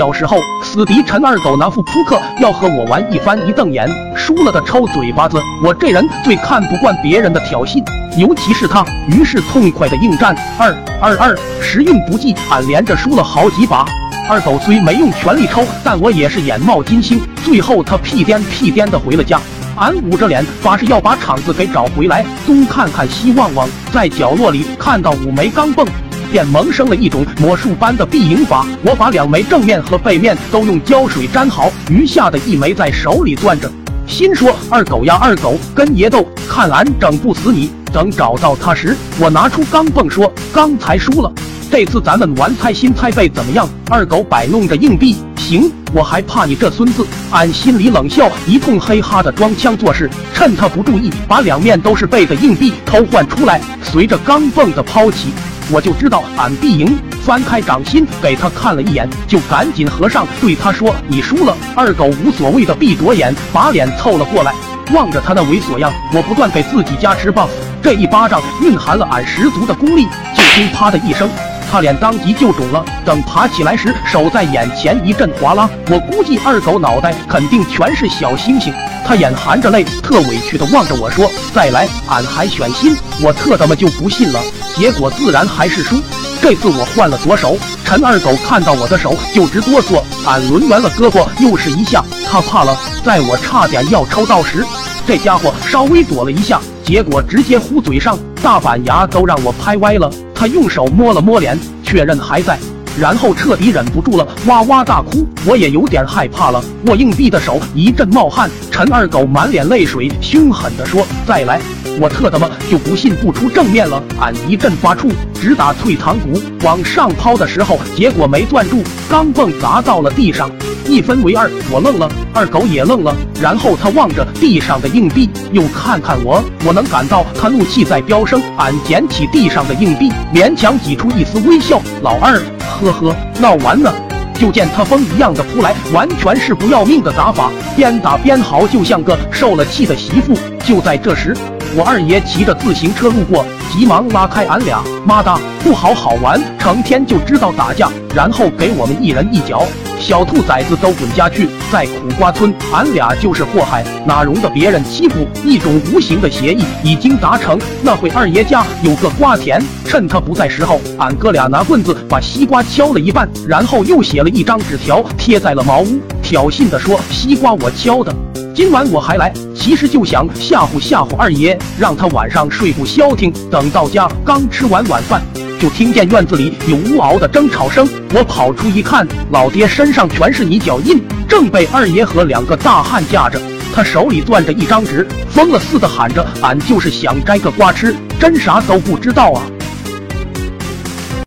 小时候，死敌陈二狗拿副扑克要和我玩一翻一瞪眼，输了的抽嘴巴子。我这人最看不惯别人的挑衅，尤其是他，于是痛快的应战。二二二，时运不济，俺连着输了好几把。二狗虽没用全力抽，但我也是眼冒金星。最后他屁颠屁颠的回了家，俺捂着脸发誓要把场子给找回来。东看看西望望，在角落里看到五枚钢镚。便萌生了一种魔术般的必赢法。我把两枚正面和背面都用胶水粘好，余下的一枚在手里攥着，心说：“二狗呀，二狗，跟爷斗，看俺整不死你！”等找到他时，我拿出钢镚说：“刚才输了，这次咱们玩猜心猜背怎么样？”二狗摆弄着硬币，行，我还怕你这孙子！俺心里冷笑，一通嘿哈的装腔作势，趁他不注意，把两面都是背的硬币偷换出来，随着钢镚的抛起。我就知道俺必赢，翻开掌心给他看了一眼，就赶紧合上，对他说：“你输了。”二狗无所谓的闭着眼，把脸凑了过来，望着他那猥琐样，我不断给自己加持棒这一巴掌蕴含了俺十足的功力。就听啪的一声，他脸当即就肿了。等爬起来时，手在眼前一阵哗啦，我估计二狗脑袋肯定全是小星星。他眼含着泪，特委屈的望着我说：“再来，俺还选心。”我特他妈就不信了，结果自然还是输。这次我换了左手，陈二狗看到我的手就直哆嗦。俺抡圆了胳膊，又是一下，他怕了。在我差点要抽到时，这家伙稍微躲了一下，结果直接呼嘴上，大板牙都让我拍歪了。他用手摸了摸脸，确认还在。然后彻底忍不住了，哇哇大哭。我也有点害怕了，握硬币的手一阵冒汗。陈二狗满脸泪水，凶狠地说：“再来！”我特他妈就不信不出正面了。俺一阵发怵，直打退堂鼓，往上抛的时候，结果没攥住，钢镚砸到了地上。一分为二，我愣了，二狗也愣了，然后他望着地上的硬币，又看看我，我能感到他怒气在飙升。俺捡起地上的硬币，勉强挤出一丝微笑。老二，呵呵，闹完了。就见他疯一样的扑来，完全是不要命的打法，边打边嚎，就像个受了气的媳妇。就在这时，我二爷骑着自行车路过，急忙拉开俺俩。妈的，不好好玩，成天就知道打架，然后给我们一人一脚。小兔崽子都滚家去！在苦瓜村，俺俩就是祸害，哪容得别人欺负？一种无形的协议已经达成。那会二爷家有个瓜田，趁他不在时候，俺哥俩拿棍子把西瓜敲了一半，然后又写了一张纸条贴在了茅屋，挑衅的说：“西瓜我敲的，今晚我还来。”其实就想吓唬吓唬二爷，让他晚上睡不消停。等到家，刚吃完晚饭。就听见院子里有呜嗷的争吵声，我跑出一看，老爹身上全是泥脚印，正被二爷和两个大汉架着，他手里攥着一张纸，疯了似的喊着：“俺就是想摘个瓜吃，真啥都不知道啊！”